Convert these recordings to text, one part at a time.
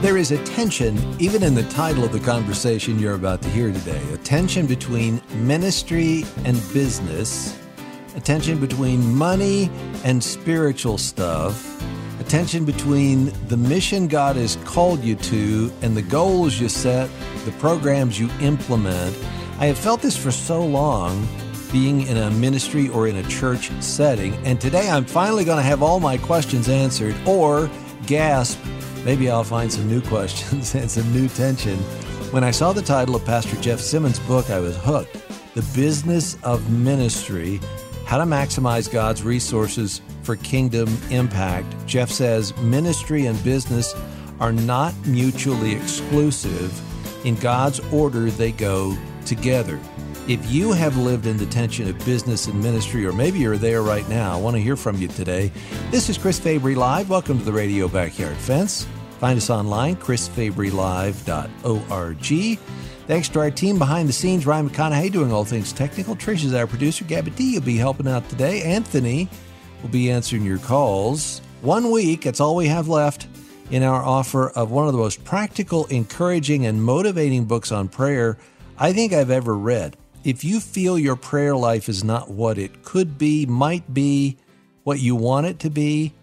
There is a tension, even in the title of the conversation you're about to hear today a tension between ministry and business, a tension between money and spiritual stuff, a tension between the mission God has called you to and the goals you set, the programs you implement. I have felt this for so long being in a ministry or in a church setting. And today I'm finally going to have all my questions answered or gasp, maybe I'll find some new questions and some new tension. When I saw the title of Pastor Jeff Simmons' book, I was hooked. The Business of Ministry How to Maximize God's Resources for Kingdom Impact. Jeff says ministry and business are not mutually exclusive. In God's order, they go together. If you have lived in the tension of business and ministry, or maybe you're there right now, I want to hear from you today. This is Chris Fabry Live. Welcome to the Radio Backyard Fence. Find us online, chrisfabrylive.org. Thanks to our team behind the scenes, Ryan McConaughey doing all things technical. Trish is our producer. Gabby D will be helping out today. Anthony will be answering your calls. One week, that's all we have left in our offer of one of the most practical, encouraging, and motivating books on prayer I think I've ever read if you feel your prayer life is not what it could be, might be, what you want it to be,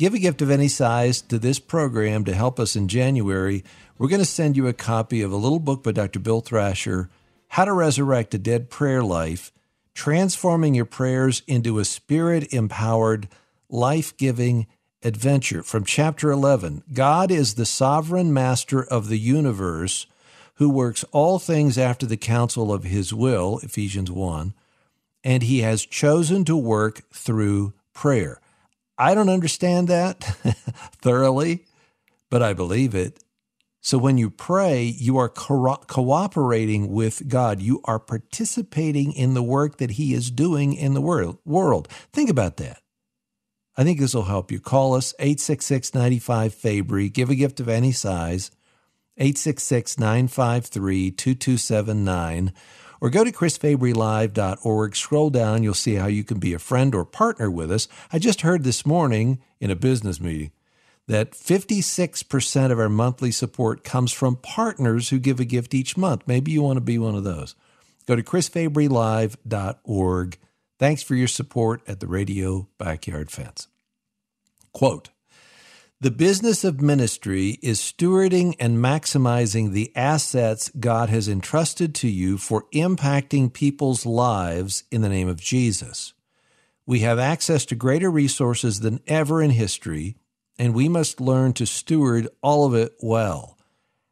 give a gift of any size to this program to help us in January. We're going to send you a copy of a little book by Dr. Bill Thrasher, How to Resurrect a Dead Prayer Life, transforming your prayers into a spirit empowered, life giving adventure. From chapter 11 God is the sovereign master of the universe who works all things after the counsel of his will, Ephesians 1, and he has chosen to work through prayer. I don't understand that thoroughly, but I believe it. So when you pray, you are co- cooperating with God. You are participating in the work that He is doing in the world. world. Think about that. I think this will help you. Call us 866 95 Fabry. Give a gift of any size. 866 953 2279, or go to chrisfabrylive.org. Scroll down, you'll see how you can be a friend or partner with us. I just heard this morning in a business meeting that 56% of our monthly support comes from partners who give a gift each month. Maybe you want to be one of those. Go to chrisfabrylive.org. Thanks for your support at the Radio Backyard Fence. Quote, the business of ministry is stewarding and maximizing the assets God has entrusted to you for impacting people's lives in the name of Jesus. We have access to greater resources than ever in history, and we must learn to steward all of it well.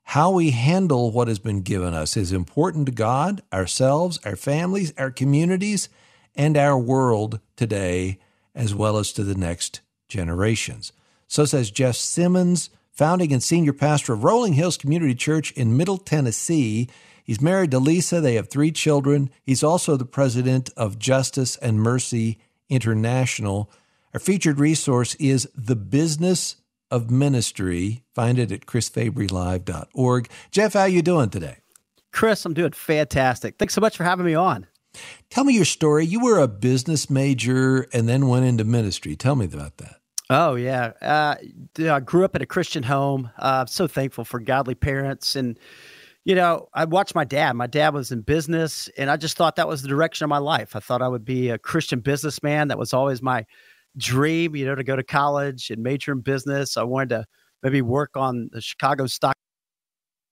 How we handle what has been given us is important to God, ourselves, our families, our communities, and our world today, as well as to the next generations. So says Jeff Simmons, founding and senior pastor of Rolling Hills Community Church in Middle Tennessee. He's married to Lisa. They have three children. He's also the president of Justice and Mercy International. Our featured resource is The Business of Ministry. Find it at chrisfabrylive.org. Jeff, how you doing today? Chris, I'm doing fantastic. Thanks so much for having me on. Tell me your story. You were a business major and then went into ministry. Tell me about that. Oh yeah, uh, I grew up in a Christian home. Uh, I'm so thankful for godly parents, and you know, I watched my dad. My dad was in business, and I just thought that was the direction of my life. I thought I would be a Christian businessman. That was always my dream. You know, to go to college and major in business. I wanted to maybe work on the Chicago Stock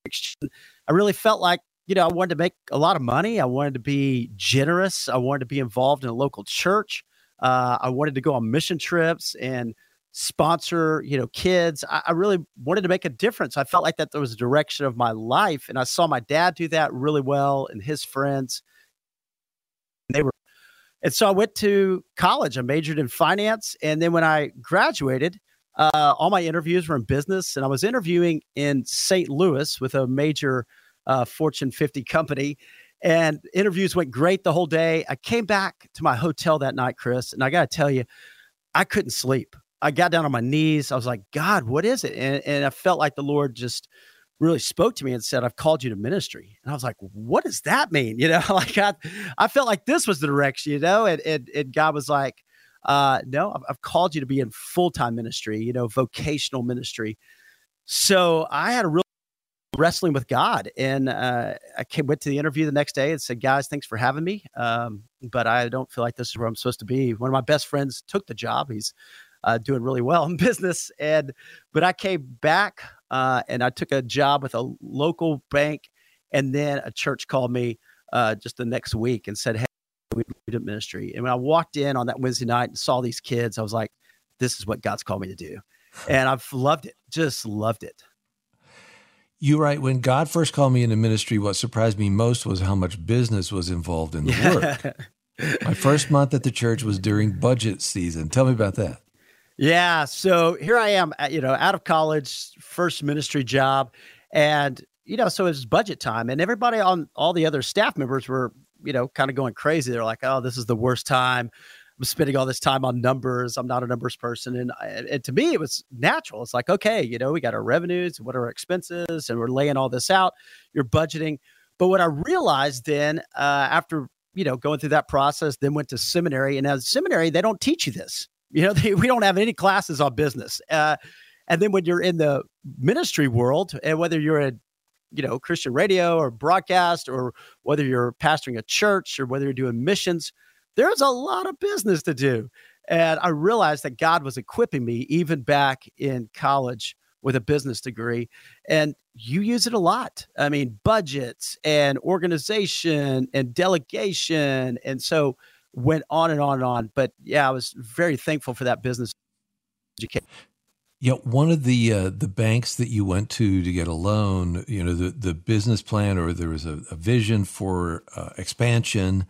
Exchange. I really felt like you know I wanted to make a lot of money. I wanted to be generous. I wanted to be involved in a local church. Uh, I wanted to go on mission trips and sponsor, you know, kids. I, I, really wanted to make a difference. I felt like that there was a direction of my life. And I saw my dad do that really well and his friends. They were and so I went to college. I majored in finance. And then when I graduated, uh, all my interviews were in business. And I was interviewing in St. Louis with a major uh, Fortune 50 company. And interviews went great the whole day. I came back to my hotel that night, Chris, and I got to tell you, I couldn't sleep. I got down on my knees. I was like, God, what is it? And, and I felt like the Lord just really spoke to me and said, I've called you to ministry. And I was like, what does that mean? You know, like I, I felt like this was the direction, you know, and, and, and God was like, uh, no, I've, I've called you to be in full-time ministry, you know, vocational ministry. So I had a real wrestling with God, and uh, I came, went to the interview the next day and said, "Guys, thanks for having me, um, but I don't feel like this is where I'm supposed to be." One of my best friends took the job; he's uh, doing really well in business, and but I came back uh, and I took a job with a local bank, and then a church called me uh, just the next week and said, "Hey, we need a ministry." And when I walked in on that Wednesday night and saw these kids, I was like, "This is what God's called me to do," and I've loved it, just loved it. You write, when God first called me into ministry, what surprised me most was how much business was involved in the work. My first month at the church was during budget season. Tell me about that. Yeah. So here I am, you know, out of college, first ministry job. And, you know, so it was budget time. And everybody on all the other staff members were, you know, kind of going crazy. They're like, oh, this is the worst time. I'm spending all this time on numbers. I'm not a numbers person. And, and to me, it was natural. It's like, okay, you know, we got our revenues, what are our expenses, and we're laying all this out. You're budgeting. But what I realized then, uh, after, you know, going through that process, then went to seminary. And as seminary, they don't teach you this. You know, they, we don't have any classes on business. Uh, and then when you're in the ministry world, and whether you're a you know Christian radio or broadcast, or whether you're pastoring a church, or whether you're doing missions, there's a lot of business to do. And I realized that God was equipping me even back in college with a business degree. And you use it a lot. I mean, budgets and organization and delegation. And so went on and on and on. But yeah, I was very thankful for that business education. Yeah, one of the uh, the banks that you went to to get a loan, you know, the the business plan or there was a, a vision for uh, expansion,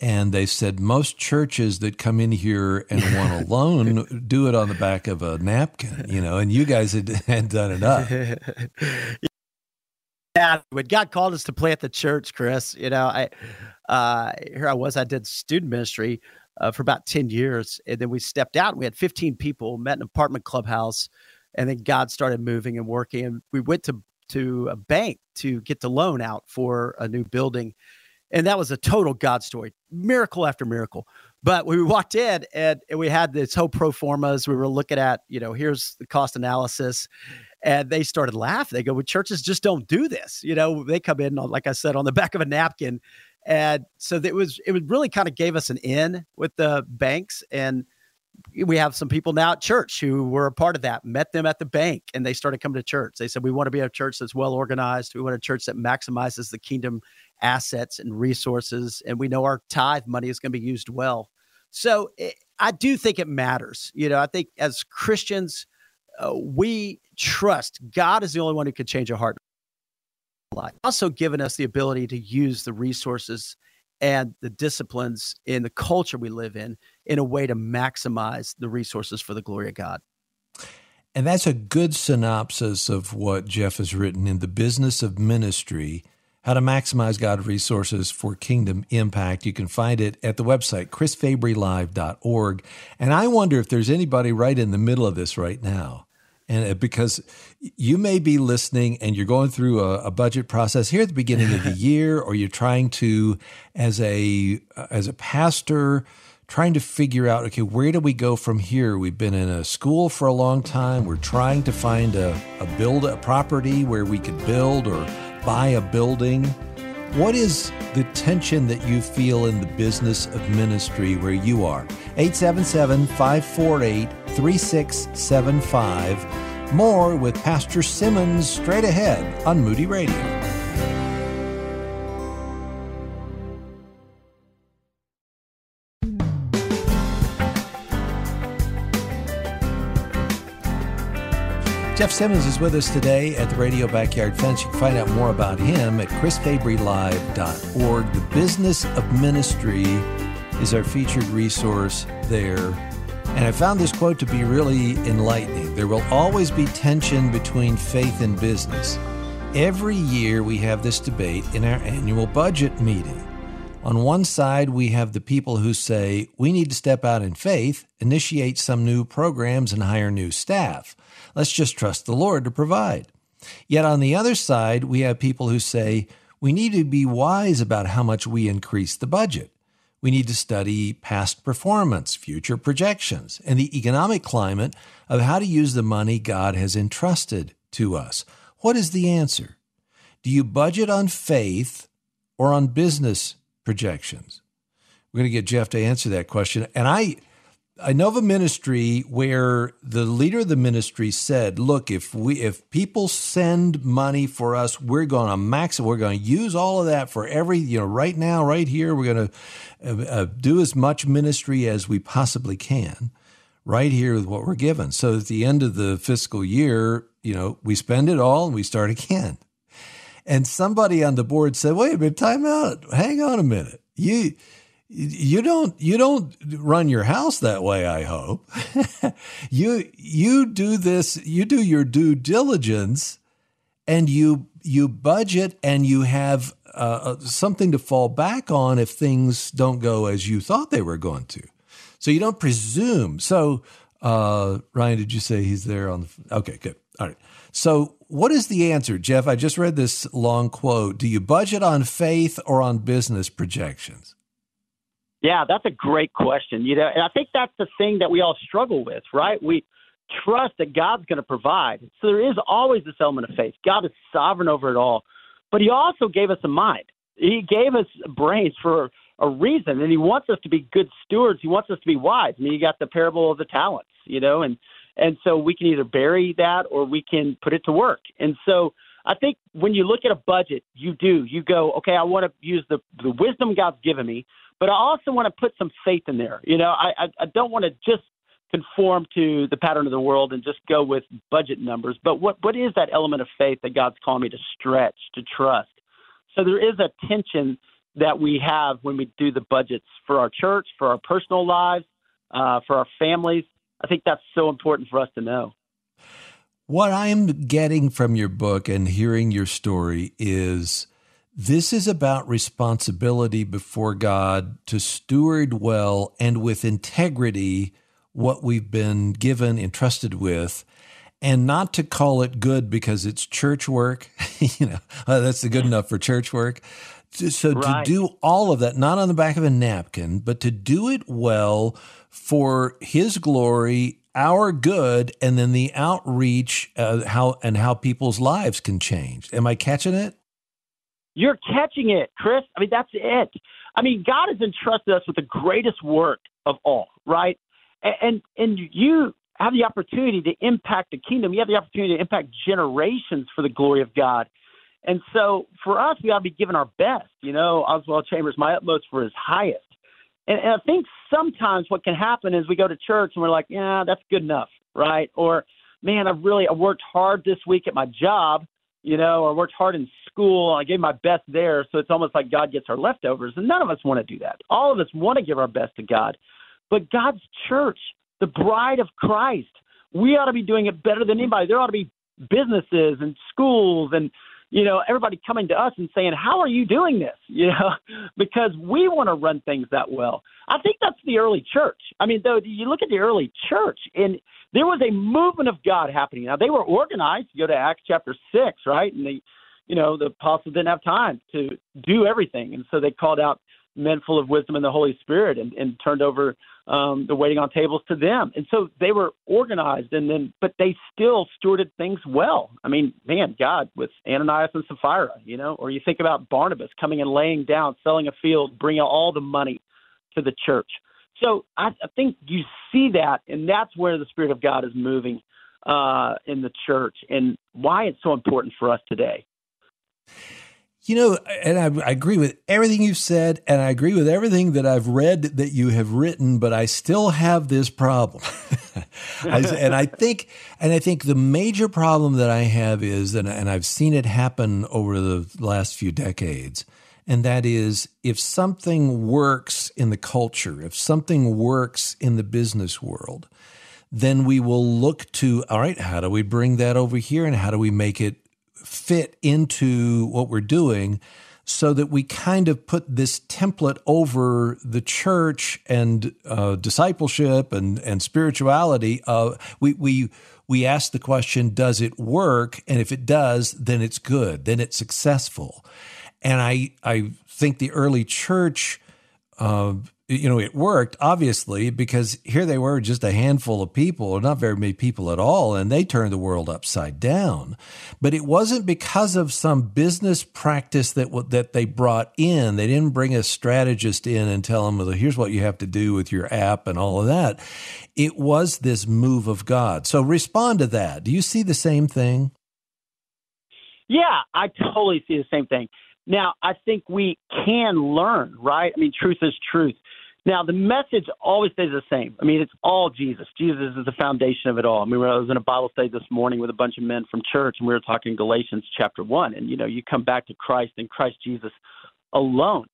and they said most churches that come in here and want a loan do it on the back of a napkin, you know, and you guys had, had done it up. yeah, when God called us to plant the church, Chris, you know, I uh, here I was, I did student ministry uh, for about 10 years. And then we stepped out and we had 15 people, met in an apartment clubhouse. And then God started moving and working. And we went to, to a bank to get the loan out for a new building and that was a total God story, miracle after miracle. But we walked in and, and we had this whole pro formas. We were looking at, you know, here's the cost analysis. And they started laughing. They go, well, churches just don't do this. You know, they come in, on, like I said, on the back of a napkin. And so it was, it was really kind of gave us an in with the banks. And we have some people now at church who were a part of that, met them at the bank, and they started coming to church. They said, We want to be a church that's well organized. We want a church that maximizes the kingdom assets and resources, and we know our tithe money is going to be used well. So it, eh, I do think it matters. You know, I think as Christians, uh, we trust God is the only one who can change a heart. Also, given us the ability to use the resources and the disciplines in the culture we live in in a way to maximize the resources for the glory of God. And that's a good synopsis of what Jeff has written in The Business of Ministry how to maximize God resources for kingdom impact. You can find it at the website, chrisfabrylive.org. And I wonder if there's anybody right in the middle of this right now. And uh, because you may be listening and you're going through a, a budget process here at the beginning of the year, or you're trying to, as a uh, as a pastor, trying to figure out, okay, where do we go from here? We've been in a school for a long time. We're trying to find a, a build a property where we could build or buy a building? What is the tension that you feel in the business of ministry where you are? 877 548 3675. More with Pastor Simmons straight ahead on Moody Radio. Simmons is with us today at the Radio Backyard Fence. You can find out more about him at chrisfabrylive.org. The Business of Ministry is our featured resource there. And I found this quote to be really enlightening. There will always be tension between faith and business. Every year we have this debate in our annual budget meeting. On one side, we have the people who say we need to step out in faith, initiate some new programs, and hire new staff. Let's just trust the Lord to provide. Yet on the other side, we have people who say we need to be wise about how much we increase the budget. We need to study past performance, future projections, and the economic climate of how to use the money God has entrusted to us. What is the answer? Do you budget on faith or on business projections? We're going to get Jeff to answer that question. And I, I know of a ministry where the leader of the ministry said, "Look, if we if people send money for us, we're going to max. We're going to use all of that for every you know right now, right here. We're going to uh, uh, do as much ministry as we possibly can, right here with what we're given. So at the end of the fiscal year, you know, we spend it all and we start again." And somebody on the board said, "Wait a minute, time out. Hang on a minute. You." You don't you don't run your house that way i hope. You you do this you do your due diligence and you you budget and you have uh, something to fall back on if things don't go as you thought they were going to. So you don't presume. So uh, ryan did you say he's there on the okay good. All right. So what is the answer jeff? I just read this long quote. Do you budget on faith or on business projections yeah, that's a great question. You know, and I think that's the thing that we all struggle with, right? We trust that God's going to provide. So there is always this element of faith. God is sovereign over it all. But he also gave us a mind. He gave us brains for a reason and he wants us to be good stewards. He wants us to be wise. I mean, you got the parable of the talents, you know, and and so we can either bury that or we can put it to work. And so I think when you look at a budget, you do. You go, okay, I want to use the the wisdom God's given me, but I also want to put some faith in there. You know, I, I, I don't want to just conform to the pattern of the world and just go with budget numbers. But what, what is that element of faith that God's calling me to stretch, to trust? So there is a tension that we have when we do the budgets for our church, for our personal lives, uh, for our families. I think that's so important for us to know. What I'm getting from your book and hearing your story is this is about responsibility before God to steward well and with integrity what we've been given, entrusted with, and not to call it good because it's church work. you know, oh, that's good enough for church work. So right. to do all of that, not on the back of a napkin, but to do it well for His glory, our good, and then the outreach, uh, how and how people's lives can change. Am I catching it? You're catching it, Chris. I mean, that's it. I mean, God has entrusted us with the greatest work of all, right? And and, you have the opportunity to impact the kingdom. You have the opportunity to impact generations for the glory of God. And so for us, we ought to be giving our best. You know, Oswald Chambers, my utmost for his highest. And, and I think sometimes what can happen is we go to church and we're like, yeah, that's good enough, right? Or, man, I've really I worked hard this week at my job, you know, or worked hard in school. I gave my best there. So it's almost like God gets our leftovers. And none of us want to do that. All of us want to give our best to God. But God's church, the bride of Christ, we ought to be doing it better than anybody. There ought to be businesses and schools and you know everybody coming to us and saying how are you doing this you know because we want to run things that well i think that's the early church i mean though you look at the early church and there was a movement of god happening now they were organized you go to acts chapter 6 right and they you know, the apostles didn't have time to do everything. And so they called out men full of wisdom and the Holy Spirit and, and turned over um, the waiting on tables to them. And so they were organized and then, but they still stewarded things well. I mean, man, God, with Ananias and Sapphira, you know, or you think about Barnabas coming and laying down, selling a field, bringing all the money to the church. So I, I think you see that, and that's where the Spirit of God is moving uh, in the church and why it's so important for us today. You know, and I, I, agree with everything you've said, and I agree with everything that I've read that you have written, but I still have this problem. and I think, and I think the major problem that I have is, and, and I've seen it happen over the last few decades, and that is if something works in the culture, if something works in the business world, then we will look to, all right, how do we bring that over here and how do we make it fit into what we're doing so that we kind of put this template over the church and uh, discipleship and, and spirituality. Uh, we, we, we ask the question, does it work? And if it does, then it's good, then it's successful. And I, I think the early church uh, you know, it worked obviously because here they were, just a handful of people, or not very many people at all, and they turned the world upside down. But it wasn't because of some business practice that that they brought in. They didn't bring a strategist in and tell them, "Well, here's what you have to do with your app and all of that." It was this move of God. So respond to that. Do you see the same thing? Yeah, I totally see the same thing. Now, I think we can learn, right? I mean, truth is truth. Now, the message always stays the same. I mean, it's all Jesus. Jesus is the foundation of it all. I mean, I was in a Bible study this morning with a bunch of men from church, and we were talking Galatians chapter 1. And, you know, you come back to Christ and Christ Jesus alone.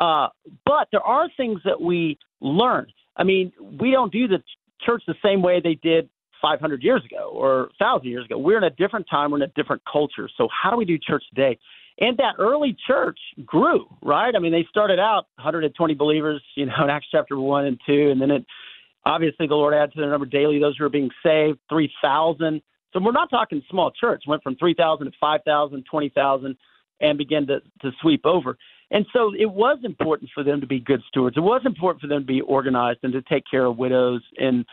Uh, but there are things that we learn. I mean, we don't do the church the same way they did 500 years ago or 1,000 years ago. We're in a different time, we're in a different culture. So, how do we do church today? And that early church grew, right? I mean, they started out 120 believers, you know, in Acts chapter 1 and 2. And then it, obviously, the Lord added to their number daily those who are being saved, 3,000. So we're not talking small church. Went from 3,000 to 5,000, 20,000, and began to, to sweep over. And so it was important for them to be good stewards. It was important for them to be organized and to take care of widows and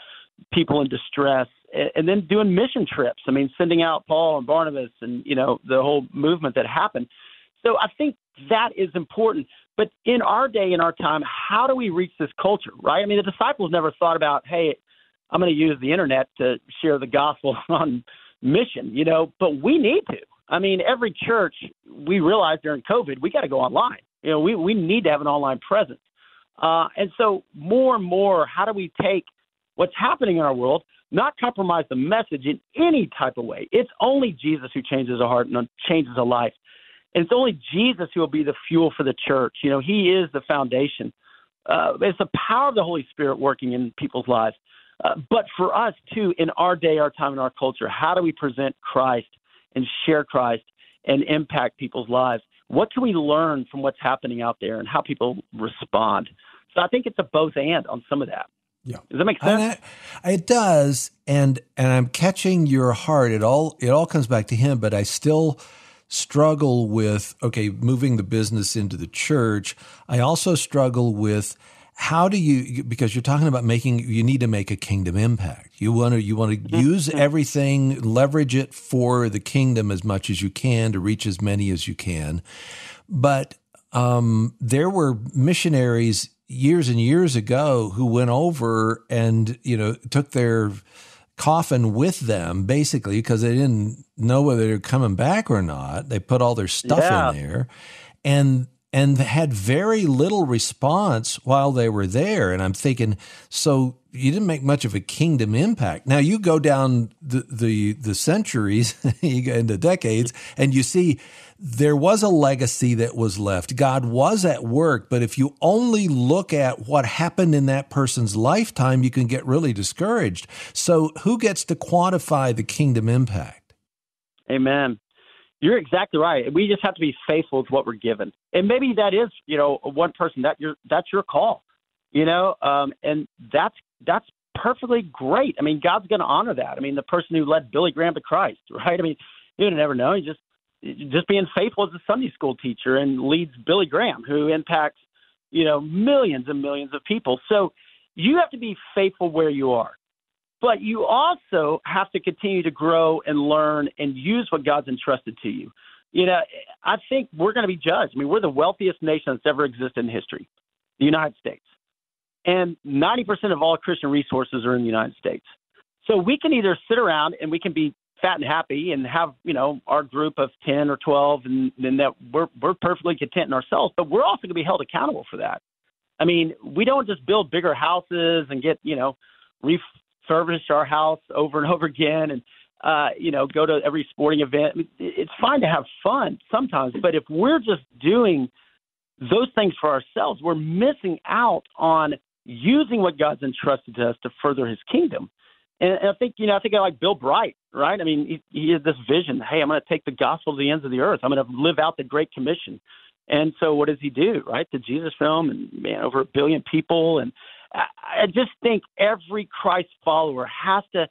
people in distress and then doing mission trips. I mean, sending out Paul and Barnabas and, you know, the whole movement that happened. So I think that is important. But in our day, in our time, how do we reach this culture, right? I mean, the disciples never thought about, hey, I'm going to use the internet to share the gospel on mission, you know, but we need to. I mean, every church, we realized during COVID, we got to go online. You know, we, we need to have an online presence. Uh, and so, more and more, how do we take what's happening in our world not compromise the message in any type of way. It's only Jesus who changes a heart and changes a life. And it's only Jesus who will be the fuel for the church. You know, He is the foundation. Uh, it's the power of the Holy Spirit working in people's lives. Uh, but for us, too, in our day, our time, and our culture, how do we present Christ and share Christ and impact people's lives? What can we learn from what's happening out there and how people respond? So I think it's a both and on some of that. Yeah. Does that make sense? I, it does. And and I'm catching your heart. It all it all comes back to him, but I still struggle with okay, moving the business into the church. I also struggle with how do you because you're talking about making you need to make a kingdom impact. You want to you want to use everything, leverage it for the kingdom as much as you can to reach as many as you can. But um, there were missionaries years and years ago who went over and you know took their coffin with them basically because they didn't know whether they're coming back or not. They put all their stuff yeah. in there and and had very little response while they were there. And I'm thinking, so you didn't make much of a kingdom impact. Now you go down the the, the centuries, you go into decades, and you see there was a legacy that was left. God was at work, but if you only look at what happened in that person's lifetime, you can get really discouraged. So, who gets to quantify the kingdom impact? Amen. You're exactly right. We just have to be faithful to what we're given, and maybe that is, you know, one person that you're that's your call, you know, um, and that's that's perfectly great. I mean, God's going to honor that. I mean, the person who led Billy Graham to Christ, right? I mean, you never know. He just just being faithful as a Sunday school teacher and leads Billy Graham, who impacts, you know, millions and millions of people. So you have to be faithful where you are. But you also have to continue to grow and learn and use what God's entrusted to you. You know, I think we're going to be judged. I mean, we're the wealthiest nation that's ever existed in history, the United States. And 90% of all Christian resources are in the United States. So we can either sit around and we can be fat and happy and have you know our group of 10 or 12 and then that we're we're perfectly content in ourselves but we're also going to be held accountable for that. I mean we don't just build bigger houses and get you know refurbish our house over and over again and uh you know go to every sporting event. It's fine to have fun sometimes but if we're just doing those things for ourselves we're missing out on using what god's entrusted to us to further his kingdom and, I think, you know, I think I like Bill Bright, right? I mean, he, he had this vision. Hey, I'm going to take the gospel to the ends of the earth. I'm going to live out the Great Commission. And so, what does he do? Right, the Jesus film, and man, over a billion people. And I, I just think every Christ follower has to,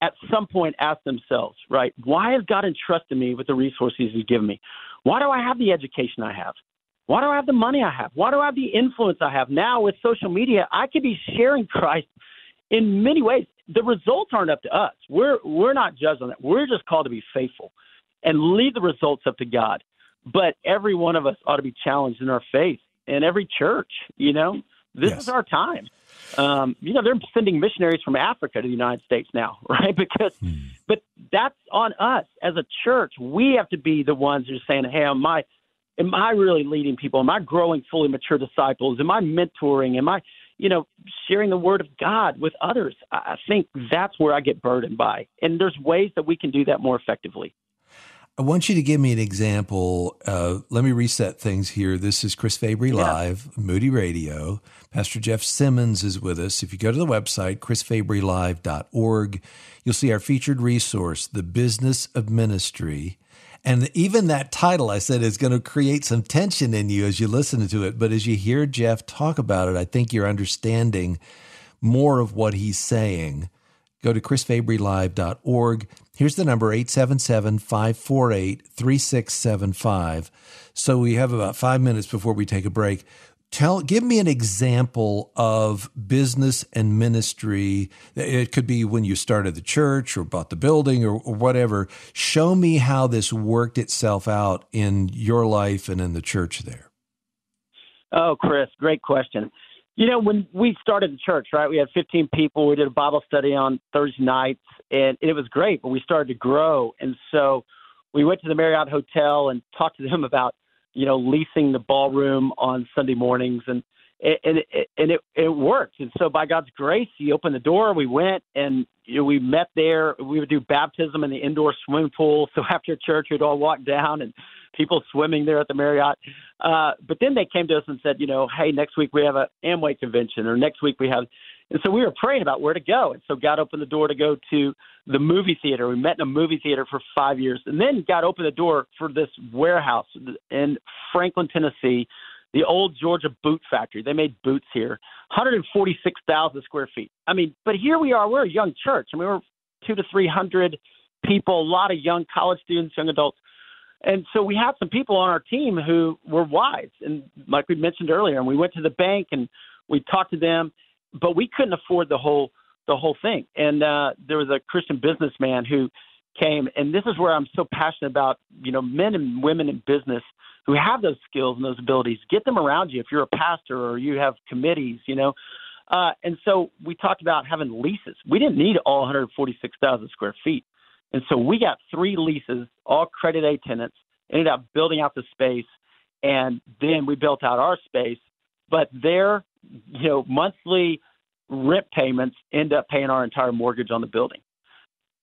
at some point, ask themselves, right, why has God entrusted me with the resources He's given me? Why do I have the education I have? Why do I have the money I have? Why do I have the influence I have? Now with social media, I could be sharing Christ in many ways. The results aren't up to us. We're we're not judged on that. We're just called to be faithful and leave the results up to God. But every one of us ought to be challenged in our faith, and every church, you know, this yes. is our time. Um, you know, they're sending missionaries from Africa to the United States now, right? Because, hmm. but that's on us as a church. We have to be the ones who are saying, "Hey, am I, am I really leading people? Am I growing fully mature disciples? Am I mentoring? Am I, you know, sharing the word of God with others?" I think that's where I get burdened by, and there's ways that we can do that more effectively. I want you to give me an example. Uh, let me reset things here. This is Chris Fabry yeah. Live, Moody Radio. Pastor Jeff Simmons is with us. If you go to the website, chrisfabrylive.org, you'll see our featured resource, The Business of Ministry. And even that title, I said, is going to create some tension in you as you listen to it. But as you hear Jeff talk about it, I think you're understanding more of what he's saying. Go to chrisfabrylive.org. Here's the number 877 548 3675. So we have about five minutes before we take a break. Tell, give me an example of business and ministry. It could be when you started the church or bought the building or, or whatever. Show me how this worked itself out in your life and in the church there. Oh, Chris, great question. You know, when we started the church, right, we had 15 people. We did a Bible study on Thursday nights, and it was great, but we started to grow. And so we went to the Marriott Hotel and talked to them about, you know, leasing the ballroom on Sunday mornings. And and it, and it it worked. And so by God's grace, He opened the door. We went and you know, we met there. We would do baptism in the indoor swimming pool. So after church, we'd all walk down and people swimming there at the Marriott. Uh, but then they came to us and said, you know, hey, next week we have a Amway convention, or next week we have. And so we were praying about where to go. And so God opened the door to go to the movie theater. We met in a movie theater for five years, and then God opened the door for this warehouse in Franklin, Tennessee the old Georgia boot factory. They made boots here, 146,000 square feet. I mean, but here we are. We're a young church. I mean, we're two to 300 people, a lot of young college students, young adults. And so we had some people on our team who were wise. And like we mentioned earlier, and we went to the bank and we talked to them, but we couldn't afford the whole the whole thing. And uh, there was a Christian businessman who came, and this is where I'm so passionate about, you know, men and women in business who have those skills and those abilities. Get them around you if you're a pastor or you have committees, you know. Uh, and so we talked about having leases. We didn't need all 146,000 square feet. And so we got three leases, all credit A tenants, ended up building out the space, and then we built out our space. But their, you know, monthly rent payments end up paying our entire mortgage on the building.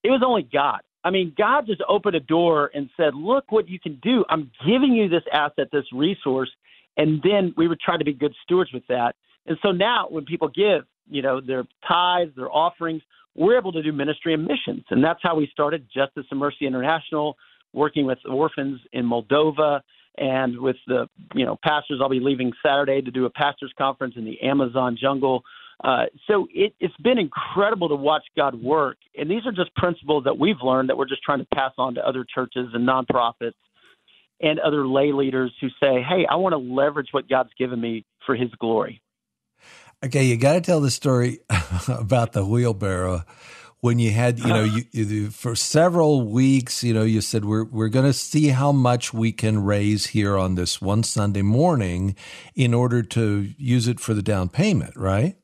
It was only God. I mean, God just opened a door and said, Look what you can do. I'm giving you this asset, this resource. And then we would try to be good stewards with that. And so now when people give, you know, their tithes, their offerings, we're able to do ministry and missions. And that's how we started Justice and Mercy International, working with orphans in Moldova and with the, you know, pastors. I'll be leaving Saturday to do a pastors conference in the Amazon jungle. Uh, so it, it's been incredible to watch God work. And these are just principles that we've learned that we're just trying to pass on to other churches and nonprofits and other lay leaders who say, hey, I want to leverage what God's given me for his glory. Okay, you got to tell the story about the wheelbarrow when you had, you know, you, you, for several weeks, you know, you said we're we're going to see how much we can raise here on this one Sunday morning in order to use it for the down payment, right?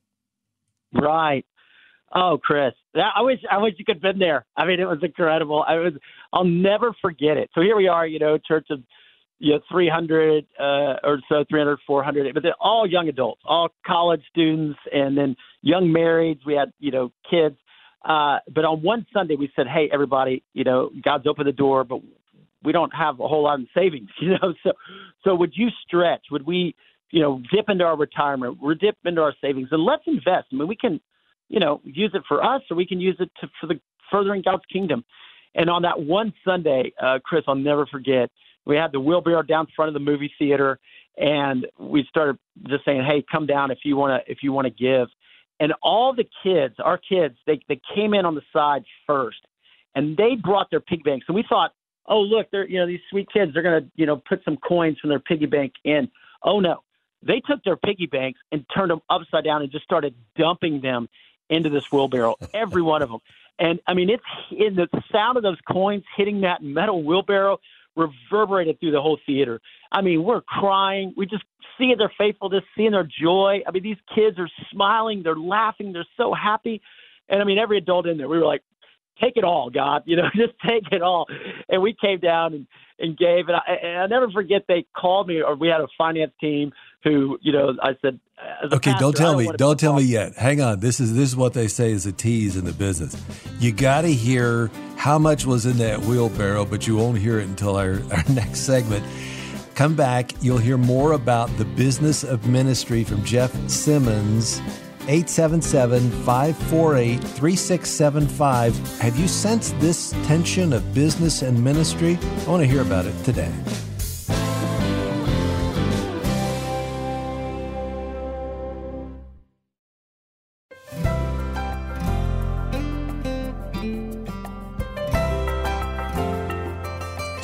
Right. Oh, Chris, I wish I wish you could have been there. I mean, it was incredible. I was I'll never forget it. So here we are, you know, church of you know 300 uh, or so 300 400 but they're all young adults all college students and then young marrieds we had you know kids uh, but on one sunday we said hey everybody you know god's opened the door but we don't have a whole lot in savings you know? So so would you stretch? Would we you know dip into our retirement? We dip into our savings and let's invest. I mean we can you know use it for us or we can use it to for the furthering god's kingdom. And on that one sunday uh, chris i'll never forget we had the wheelbarrow down front of the movie theater, and we started just saying, "Hey, come down if you want to if you want to give." And all the kids, our kids, they they came in on the side first, and they brought their pig banks, and we thought, "Oh, look, they're you know these sweet kids, they're gonna you know put some coins from their piggy bank in." Oh no, they took their piggy banks and turned them upside down and just started dumping them into this wheelbarrow, every one of them. And I mean, it's in the sound of those coins hitting that metal wheelbarrow reverberated through the whole theater. I mean, we're crying. We just see their faithfulness, seeing their joy. I mean, these kids are smiling, they're laughing, they're so happy. And I mean, every adult in there, we were like, take it all, God, you know, just take it all. And we came down and, and gave. And I, and I never forget they called me, or we had a finance team who, you know, I said, okay, pastor, don't tell don't me, don't tell me yet. Hang on, this is this is what they say is a tease in the business. You got to hear how much was in that wheelbarrow, but you won't hear it until our, our next segment. Come back, you'll hear more about the business of ministry from Jeff Simmons 877 548 3675. Have you sensed this tension of business and ministry? I want to hear about it today.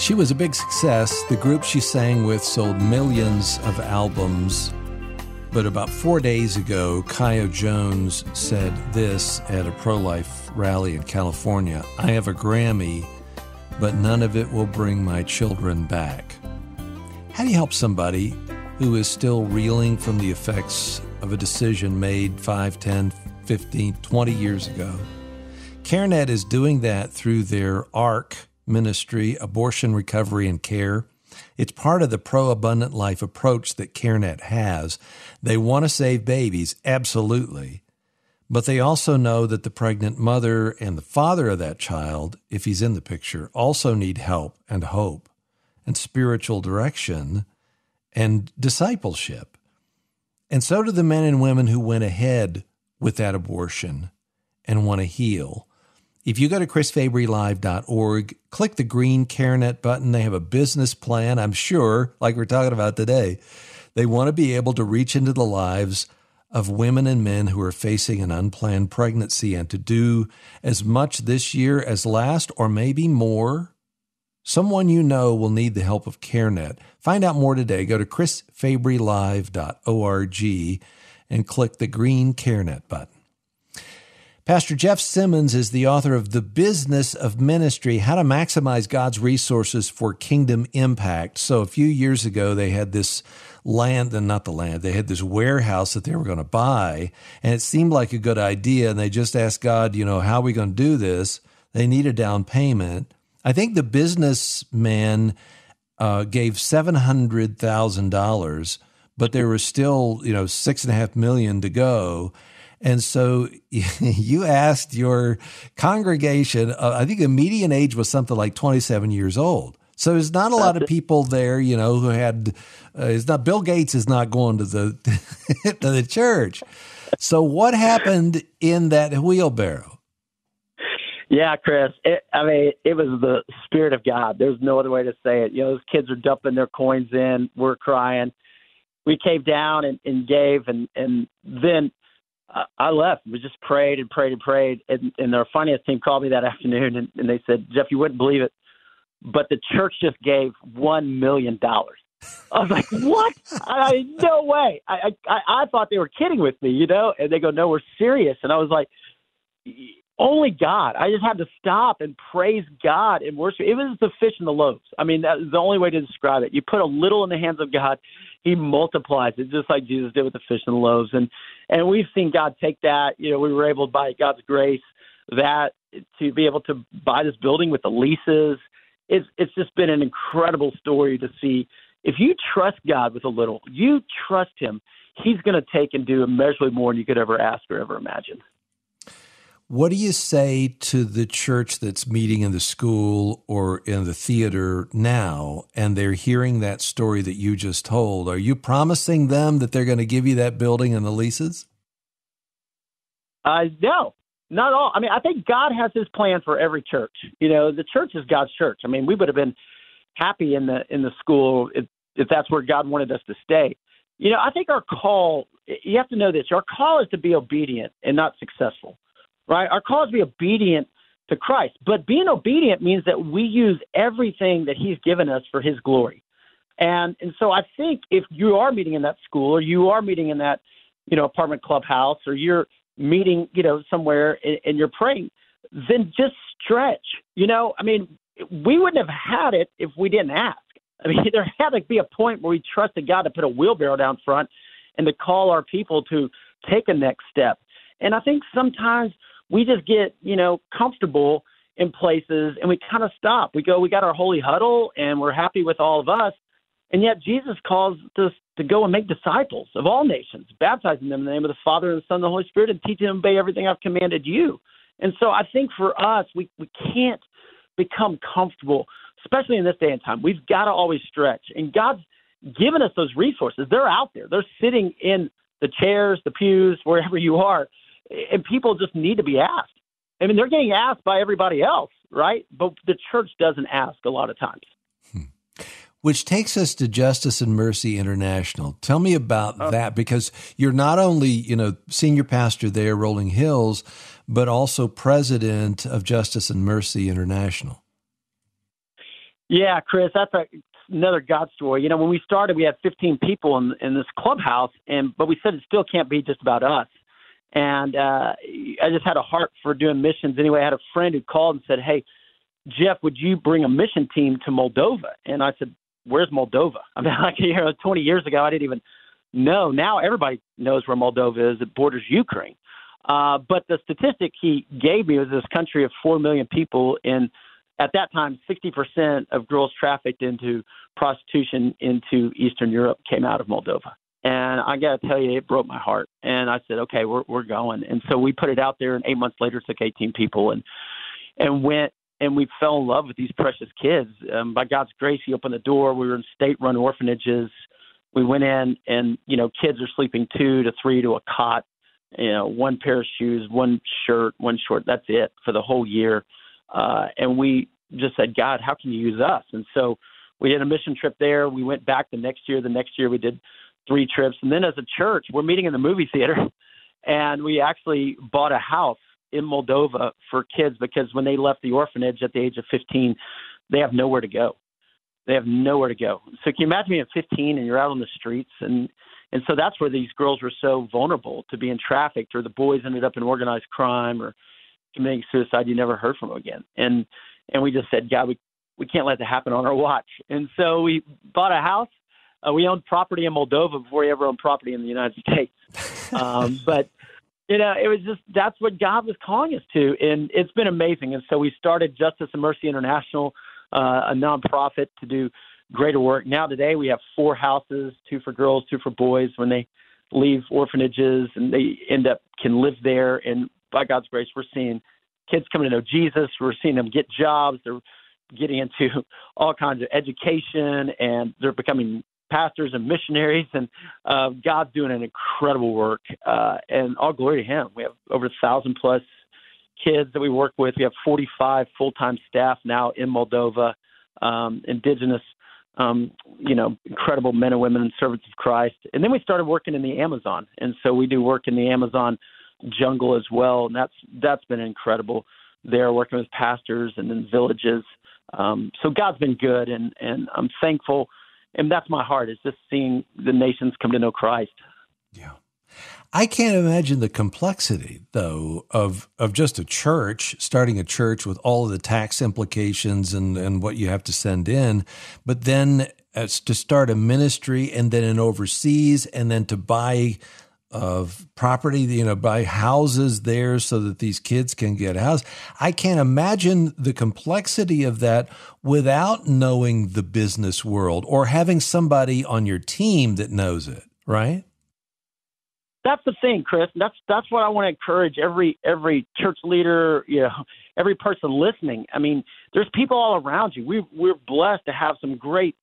She was a big success. The group she sang with sold millions of albums but about four days ago, Kaya Jones said this at a pro life rally in California I have a Grammy, but none of it will bring my children back. How do you help somebody who is still reeling from the effects of a decision made 5, 10, 15, 20 years ago? CareNet is doing that through their ARC ministry, Abortion Recovery and Care. It's part of the pro abundant life approach that CareNet has. They want to save babies, absolutely. But they also know that the pregnant mother and the father of that child, if he's in the picture, also need help and hope and spiritual direction and discipleship. And so do the men and women who went ahead with that abortion and want to heal. If you go to chrisfabrylive.org, click the green CareNet button. They have a business plan, I'm sure, like we're talking about today. They want to be able to reach into the lives of women and men who are facing an unplanned pregnancy and to do as much this year as last, or maybe more. Someone you know will need the help of CareNet. Find out more today. Go to chrisfabrylive.org and click the green CareNet button. Pastor Jeff Simmons is the author of The Business of Ministry How to Maximize God's Resources for Kingdom Impact. So, a few years ago, they had this land, and not the land, they had this warehouse that they were going to buy, and it seemed like a good idea. And they just asked God, you know, how are we going to do this? They need a down payment. I think the businessman uh, gave $700,000, but there was still, you know, six and a half million to go and so you asked your congregation, uh, I think the median age was something like 27 years old. So there's not a lot of people there, you know, who had. Uh, it's not Bill Gates is not going to the to the church. So what happened in that wheelbarrow? Yeah, Chris. It, I mean, it was the spirit of God. There's no other way to say it. You know, those kids are dumping their coins in. We're crying. We came down and, and gave, and and then I left. We just prayed and prayed and prayed. And, and our finance team called me that afternoon and, and they said, Jeff, you wouldn't believe it, but the church just gave $1 million. I was like, what? I no way. I, I I thought they were kidding with me, you know. And they go, no, we're serious. And I was like, only God. I just had to stop and praise God and worship. It was the fish and the loaves. I mean, that's the only way to describe it. You put a little in the hands of God, He multiplies it, just like Jesus did with the fish and the loaves. And and we've seen God take that. You know, we were able by God's grace that to be able to buy this building with the leases. It's it's just been an incredible story to see. If you trust God with a little, you trust Him, He's going to take and do immeasurably more than you could ever ask or ever imagine. What do you say to the church that's meeting in the school or in the theater now, and they're hearing that story that you just told? Are you promising them that they're going to give you that building and the leases? Uh, no, not all. I mean, I think God has His plan for every church. You know, the church is God's church. I mean, we would have been happy in the in the school if, if that's where God wanted us to stay. You know, I think our call. You have to know this. Our call is to be obedient and not successful right? Our call is to be obedient to Christ. But being obedient means that we use everything that He's given us for His glory. And and so I think if you are meeting in that school or you are meeting in that, you know, apartment clubhouse or you're meeting, you know, somewhere and, and you're praying, then just stretch. You know, I mean, we wouldn't have had it if we didn't ask. I mean, there had to be a point where we trusted God to put a wheelbarrow down front and to call our people to take a next step. And I think sometimes we just get, you know, comfortable in places and we kind of stop. We go, we got our holy huddle and we're happy with all of us. And yet Jesus calls us to go and make disciples of all nations, baptizing them in the name of the Father and the Son and the Holy Spirit and teaching them to obey everything I've commanded you. And so I think for us, we, we can't become comfortable, especially in this day and time. We've got to always stretch. And God's given us those resources. They're out there. They're sitting in the chairs, the pews, wherever you are. And people just need to be asked. I mean, they're getting asked by everybody else, right? But the church doesn't ask a lot of times. Hmm. Which takes us to Justice and Mercy International. Tell me about oh. that because you're not only, you know, senior pastor there, Rolling Hills, but also president of Justice and Mercy International. Yeah, Chris, that's a, another God story. You know, when we started, we had 15 people in, in this clubhouse, and but we said it still can't be just about us. And uh, I just had a heart for doing missions anyway. I had a friend who called and said, Hey, Jeff, would you bring a mission team to Moldova? And I said, Where's Moldova? I mean, like, you know, 20 years ago, I didn't even know. Now everybody knows where Moldova is. It borders Ukraine. Uh, but the statistic he gave me was this country of 4 million people. And at that time, 60% of girls trafficked into prostitution into Eastern Europe came out of Moldova. And I got to tell you, it broke my heart. And I said, okay, we're we're going. And so we put it out there, and eight months later, took 18 people and and went and we fell in love with these precious kids. Um, by God's grace, He opened the door. We were in state-run orphanages. We went in, and you know, kids are sleeping two to three to a cot. You know, one pair of shoes, one shirt, one short. That's it for the whole year. Uh, and we just said, God, how can you use us? And so we did a mission trip there. We went back the next year. The next year we did three trips. And then as a church, we're meeting in the movie theater, and we actually bought a house in Moldova for kids because when they left the orphanage at the age of 15, they have nowhere to go. They have nowhere to go. So can you imagine being 15 and you're out on the streets and and so that's where these girls were so vulnerable to being trafficked, or the boys ended up in organized crime or committing suicide. You never heard from them again. And and we just said, God, we we can't let that happen on our watch. And so we bought a house uh, we owned property in Moldova before we ever owned property in the United States. Um, but you know, it was just that's what God was calling us to, and it's been amazing. And so we started Justice and Mercy International, uh, a nonprofit to do greater work. Now today we have four houses, two for girls, two for boys. When they leave orphanages and they end up can live there, and by God's grace, we're seeing kids coming to know Jesus. We're seeing them get jobs. They're getting into all kinds of education, and they're becoming pastors and missionaries, and uh, God's doing an incredible work. Uh, and all glory to Him. We have over a thousand plus kids that we work with. We have 45 full time staff now in Moldova, um, indigenous, um, you know, incredible men and women and servants of Christ. And then we started working in the Amazon, and so we do work in the Amazon jungle as well, and that's that's been incredible. There, working with pastors and in villages. Um, so God's been good, and and I'm thankful and that's my heart is just seeing the nations come to know Christ. Yeah. I can't imagine the complexity though of of just a church, starting a church with all of the tax implications and and what you have to send in, but then as to start a ministry and then an overseas and then to buy of property, you know, buy houses there so that these kids can get a house. I can't imagine the complexity of that without knowing the business world or having somebody on your team that knows it, right? That's the thing, Chris. That's that's what I want to encourage every every church leader, you know, every person listening. I mean, there's people all around you. We we're blessed to have some great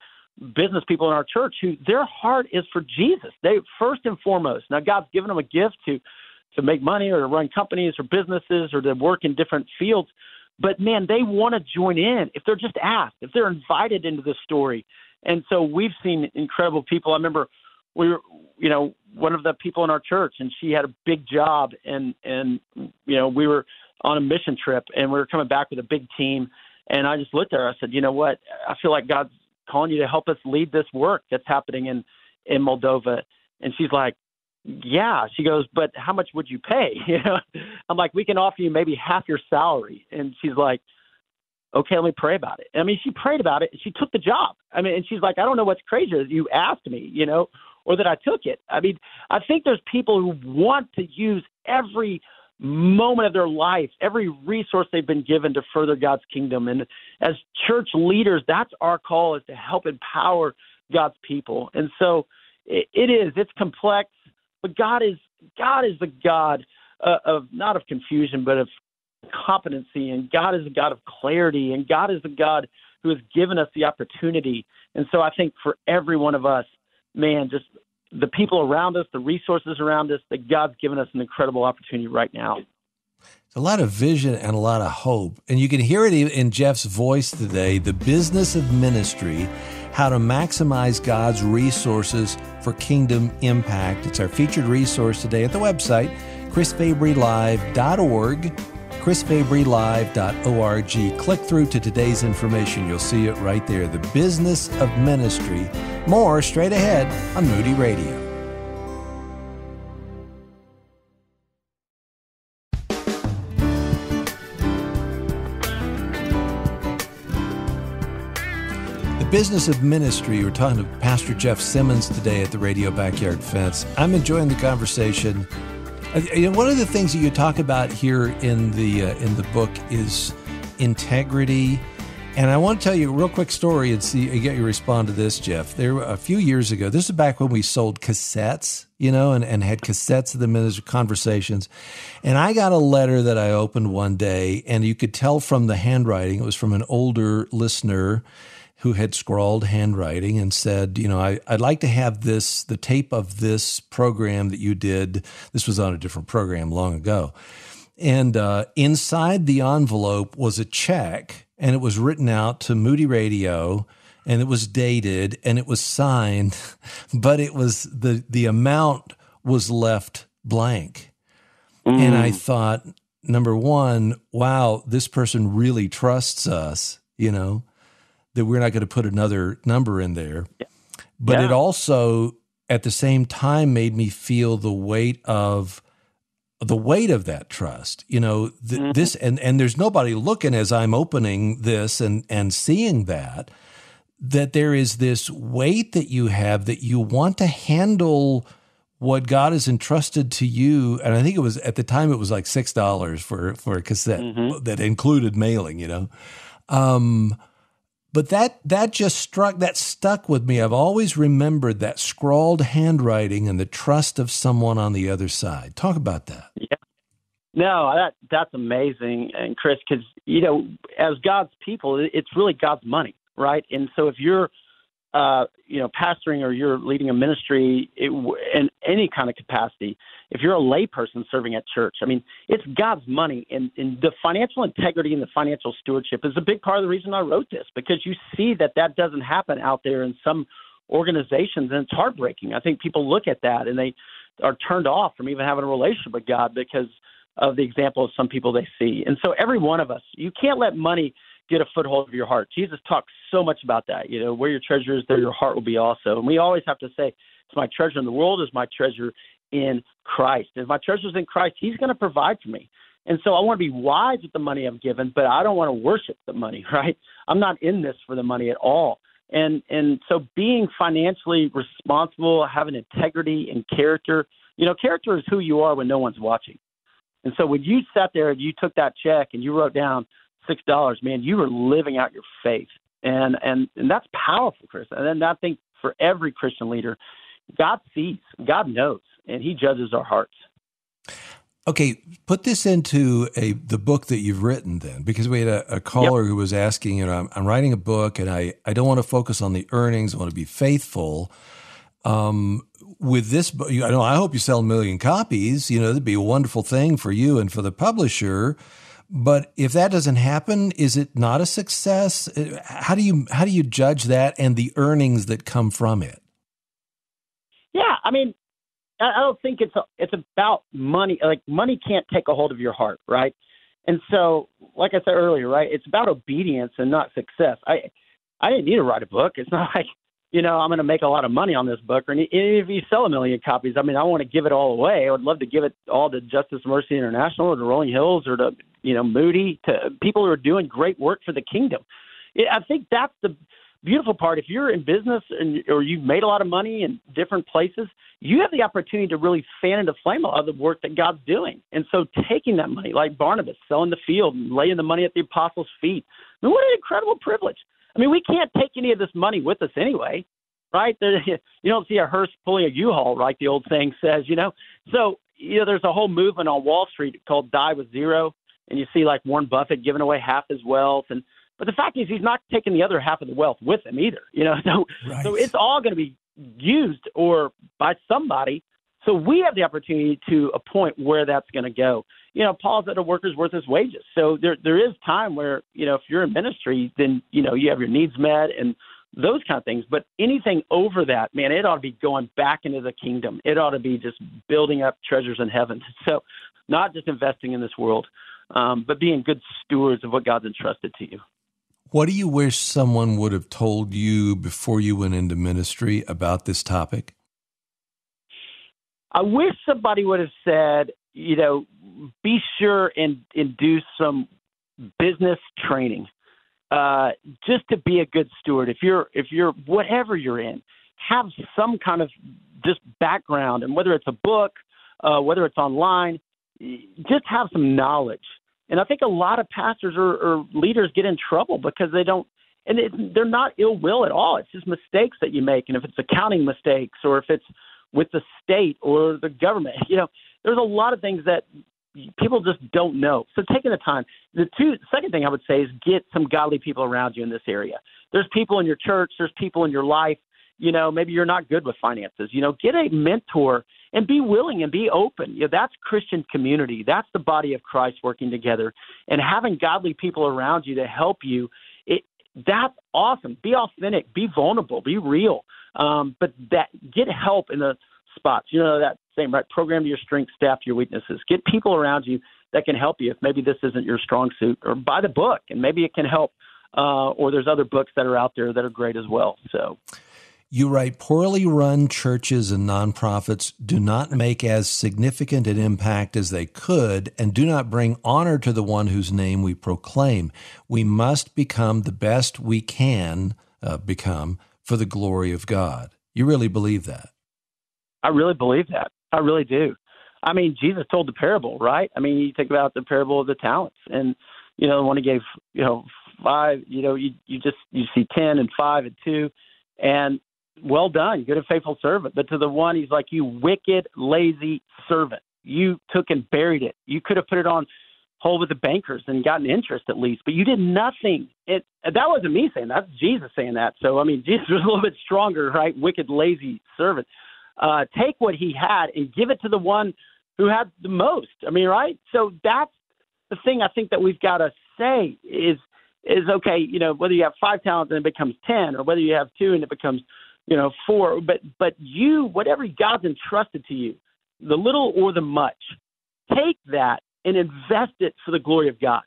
business people in our church who their heart is for Jesus. They first and foremost. Now God's given them a gift to to make money or to run companies or businesses or to work in different fields. But man, they want to join in if they're just asked, if they're invited into the story. And so we've seen incredible people. I remember we were, you know, one of the people in our church, and she had a big job, and and you know, we were on a mission trip, and we were coming back with a big team. And I just looked at her. I said, you know what? I feel like God's calling you to help us lead this work that's happening in in Moldova." And she's like, "Yeah." She goes, "But how much would you pay?" You know, I'm like, "We can offer you maybe half your salary." And she's like, "Okay, let me pray about it." I mean, she prayed about it. She took the job. I mean, and she's like, "I don't know what's crazier. You asked me, you know, or that I took it." I mean, I think there's people who want to use every moment of their life, every resource they've been given to further God's kingdom. And as church leaders, that's our call is to help empower God's people. And so it, it is, it's complex, but God is God is the God uh, of not of confusion, but of competency. And God is a God of clarity. And God is the God who has given us the opportunity. And so I think for every one of us, man, just the people around us, the resources around us, that God's given us an incredible opportunity right now. It's a lot of vision and a lot of hope. And you can hear it in Jeff's voice today the business of ministry, how to maximize God's resources for kingdom impact. It's our featured resource today at the website, chrisfabrylive.org chrisfabrylive.org. Click through to today's information. You'll see it right there. The Business of Ministry. More straight ahead on Moody Radio. The Business of Ministry. We're talking to Pastor Jeff Simmons today at the Radio Backyard Fence. I'm enjoying the conversation one of the things that you talk about here in the uh, in the book is integrity. And I want to tell you a real quick story and see get you respond to this, Jeff. There a few years ago, this is back when we sold cassettes, you know, and, and had cassettes of the ministry conversations. And I got a letter that I opened one day, and you could tell from the handwriting, it was from an older listener who had scrawled handwriting and said, you know, I, would like to have this, the tape of this program that you did. This was on a different program long ago. And uh, inside the envelope was a check, and it was written out to Moody Radio, and it was dated, and it was signed, but it was the the amount was left blank. Mm. And I thought, number one, wow, this person really trusts us, you know that we're not going to put another number in there. Yeah. But yeah. it also, at the same time, made me feel the weight of the weight of that trust. You know, th- mm-hmm. this and and there's nobody looking as I'm opening this and and seeing that that there is this weight that you have that you want to handle what God has entrusted to you, and I think it was at the time it was like six dollars for for a cassette mm-hmm. that included mailing. You know, um, but that that just struck that stuck with me. I've always remembered that scrawled handwriting and the trust of someone on the other side. Talk about that. Yeah. No, that that's amazing, and Chris, because you know, as God's people, it's really God's money, right? And so if you're uh, you know, pastoring or you're leading a ministry it, in any kind of capacity, if you're a layperson serving at church, I mean, it's God's money, and, and the financial integrity and the financial stewardship is a big part of the reason I wrote this because you see that that doesn't happen out there in some organizations, and it's heartbreaking. I think people look at that and they are turned off from even having a relationship with God because of the example of some people they see. And so, every one of us, you can't let money get a foothold of your heart. Jesus talks so much about that. You know, where your treasure is, there your heart will be also. And we always have to say, it's my treasure in the world, is my treasure in Christ. If my treasure is in Christ, He's going to provide for me. And so I want to be wise with the money I'm given, but I don't want to worship the money, right? I'm not in this for the money at all. And and so being financially responsible, having integrity and character, you know, character is who you are when no one's watching. And so when you sat there and you took that check and you wrote down, six dollars, man, you are living out your faith, and and and that's powerful, Chris. And then I think for every Christian leader, God sees, God knows, and He judges our hearts. Okay, put this into a the book that you've written then, because we had a, a caller yep. who was asking, you know, I'm, I'm, writing a book and I, I don't want to focus on the earnings. I want to be faithful. Um, with this, I know I hope you sell a million copies. You know, that'd be a wonderful thing for you and for the publisher. But if that doesn't happen, is it not a success? Uh, how do you how do you judge that and the earnings that come from it? Yeah, I mean, I don't think it's a, it's about money. Like money can't take a hold of your heart, right? And so, like I said earlier, right, it's about obedience and not success. I I didn't need to write a book. It's not like you know I'm going to make a lot of money on this book, or if you sell a million copies, I mean I want to give it all away. I would love to give it all to Justice Mercy International or to Rolling Hills or to you know Moody to people who are doing great work for the kingdom. I think that's the beautiful part. If you're in business and or you've made a lot of money in different places, you have the opportunity to really fan into flame a lot of the work that God's doing. And so taking that money, like Barnabas, selling the field and laying the money at the apostles' feet. I mean, what an incredible privilege. I mean, we can't take any of this money with us anyway, right? There, You don't see a hearse pulling a U-Haul, right? The old saying says, you know. So, you know, there's a whole movement on Wall Street called Die with Zero, and you see like Warren Buffett giving away half his wealth and – but the fact is, he's not taking the other half of the wealth with him either. You know, so right. so it's all going to be used or by somebody. So we have the opportunity to appoint where that's going to go. You know, Paul's at a worker's worth his wages. So there there is time where you know if you're in ministry, then you know you have your needs met and those kind of things. But anything over that, man, it ought to be going back into the kingdom. It ought to be just building up treasures in heaven. So not just investing in this world, um, but being good stewards of what God's entrusted to you. What do you wish someone would have told you before you went into ministry about this topic? I wish somebody would have said, you know, be sure and, and do some business training, uh, just to be a good steward. If you're, if you're, whatever you're in, have some kind of just background, and whether it's a book, uh, whether it's online, just have some knowledge and I think a lot of pastors or, or leaders get in trouble because they don't, and it, they're not ill will at all. It's just mistakes that you make. And if it's accounting mistakes or if it's with the state or the government, you know, there's a lot of things that people just don't know. So taking the time. The two second thing I would say is get some godly people around you in this area. There's people in your church, there's people in your life you know, maybe you're not good with finances. You know, get a mentor and be willing and be open. You know, that's Christian community. That's the body of Christ working together and having godly people around you to help you. It that's awesome. Be authentic, be vulnerable, be real. Um, but that get help in the spots. You know that same right. Program your strengths, staff to your weaknesses. Get people around you that can help you if maybe this isn't your strong suit, or buy the book and maybe it can help. Uh, or there's other books that are out there that are great as well. So. You write poorly run churches and nonprofits do not make as significant an impact as they could and do not bring honor to the one whose name we proclaim. We must become the best we can uh, become for the glory of God. You really believe that? I really believe that. I really do. I mean, Jesus told the parable, right? I mean, you think about the parable of the talents, and you know, the one he gave, you know, five. You know, you you just you see ten and five and two, and well done, good and faithful servant. But to the one, he's like, you wicked, lazy servant. You took and buried it. You could have put it on hold with the bankers and gotten interest at least, but you did nothing. It that wasn't me saying that. That's Jesus saying that. So I mean, Jesus was a little bit stronger, right? Wicked, lazy servant. Uh, take what he had and give it to the one who had the most. I mean, right? So that's the thing I think that we've got to say is is okay. You know, whether you have five talents and it becomes ten, or whether you have two and it becomes you know, four, but but you, whatever God's entrusted to you, the little or the much, take that and invest it for the glory of God.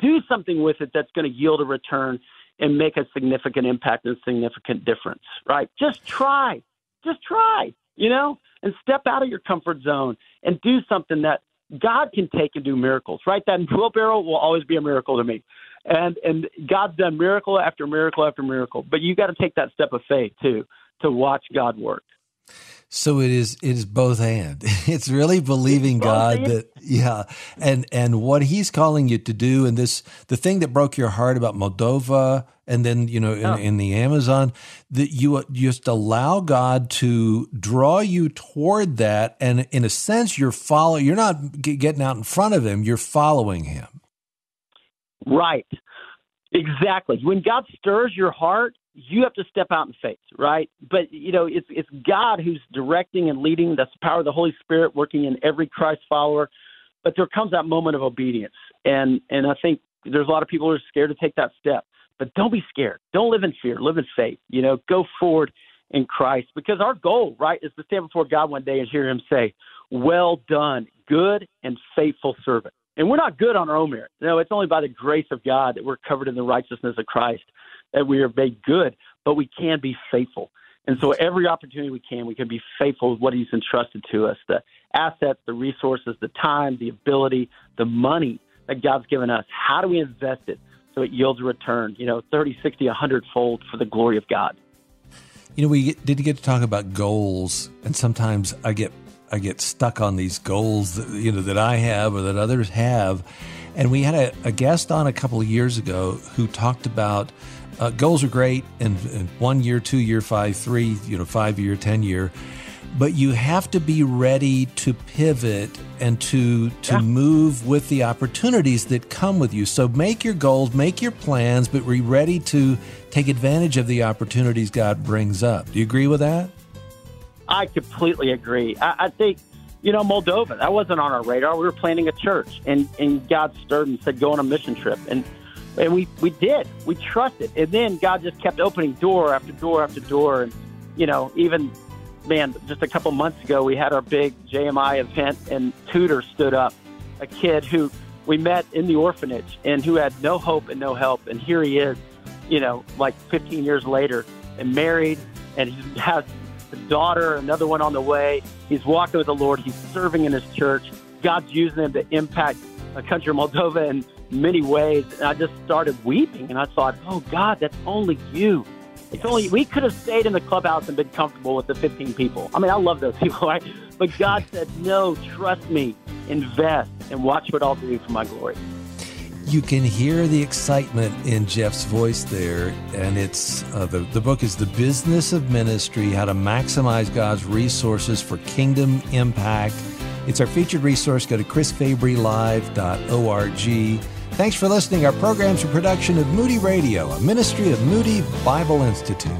Do something with it that's going to yield a return and make a significant impact and significant difference. Right? Just try. Just try. You know, and step out of your comfort zone and do something that God can take and do miracles. Right? That wheelbarrow will always be a miracle to me and and God's done miracle after miracle after miracle. But you got to take that step of faith too to watch God work. So it is it is both and. It's really believing God that yeah. And and what he's calling you to do and this the thing that broke your heart about Moldova and then you know in, in the Amazon that you just allow God to draw you toward that and in a sense you're follow you're not getting out in front of him, you're following him. Right. Exactly. When God stirs your heart, you have to step out in faith, right? But you know, it's it's God who's directing and leading. That's the power of the Holy Spirit working in every Christ follower. But there comes that moment of obedience, and and I think there's a lot of people who are scared to take that step. But don't be scared. Don't live in fear. Live in faith. You know, go forward in Christ because our goal, right, is to stand before God one day and hear Him say, "Well done, good and faithful servant." And we're not good on our own merit. No, it's only by the grace of God that we're covered in the righteousness of Christ. That we are made good, but we can be faithful. And so every opportunity we can, we can be faithful with what He's entrusted to us the assets, the resources, the time, the ability, the money that God's given us. How do we invest it so it yields a return, you know, 30, 60, 100 fold for the glory of God? You know, we did get to talk about goals, and sometimes I get I get stuck on these goals that you know that I have or that others have. And we had a, a guest on a couple of years ago who talked about uh, goals are great in, in one year, two year, five, three, you know, five year, ten year, but you have to be ready to pivot and to to yeah. move with the opportunities that come with you. So make your goals, make your plans, but be ready to take advantage of the opportunities God brings up. Do you agree with that? I completely agree. I, I think you know, Moldova, that wasn't on our radar. We were planning a church, and, and God stirred and said, go on a mission trip. And and we, we did. We trusted. And then God just kept opening door after door after door. And, you know, even, man, just a couple months ago, we had our big JMI event, and Tudor stood up, a kid who we met in the orphanage and who had no hope and no help. And here he is, you know, like 15 years later, and married, and he has a daughter, another one on the way. He's walking with the Lord. He's serving in his church. God's using him to impact a country Moldova and many ways. And I just started weeping, and I thought, "Oh God, that's only you." It's yes. only we could have stayed in the clubhouse and been comfortable with the 15 people. I mean, I love those people, right? But God said, "No, trust me, invest, and watch what I'll do for my glory." You can hear the excitement in Jeff's voice there, and it's uh, the the book is the business of ministry: how to maximize God's resources for kingdom impact. It's our featured resource. Go to chrisfabrylive.org. Thanks for listening. Our program's a production of Moody Radio, a ministry of Moody Bible Institute.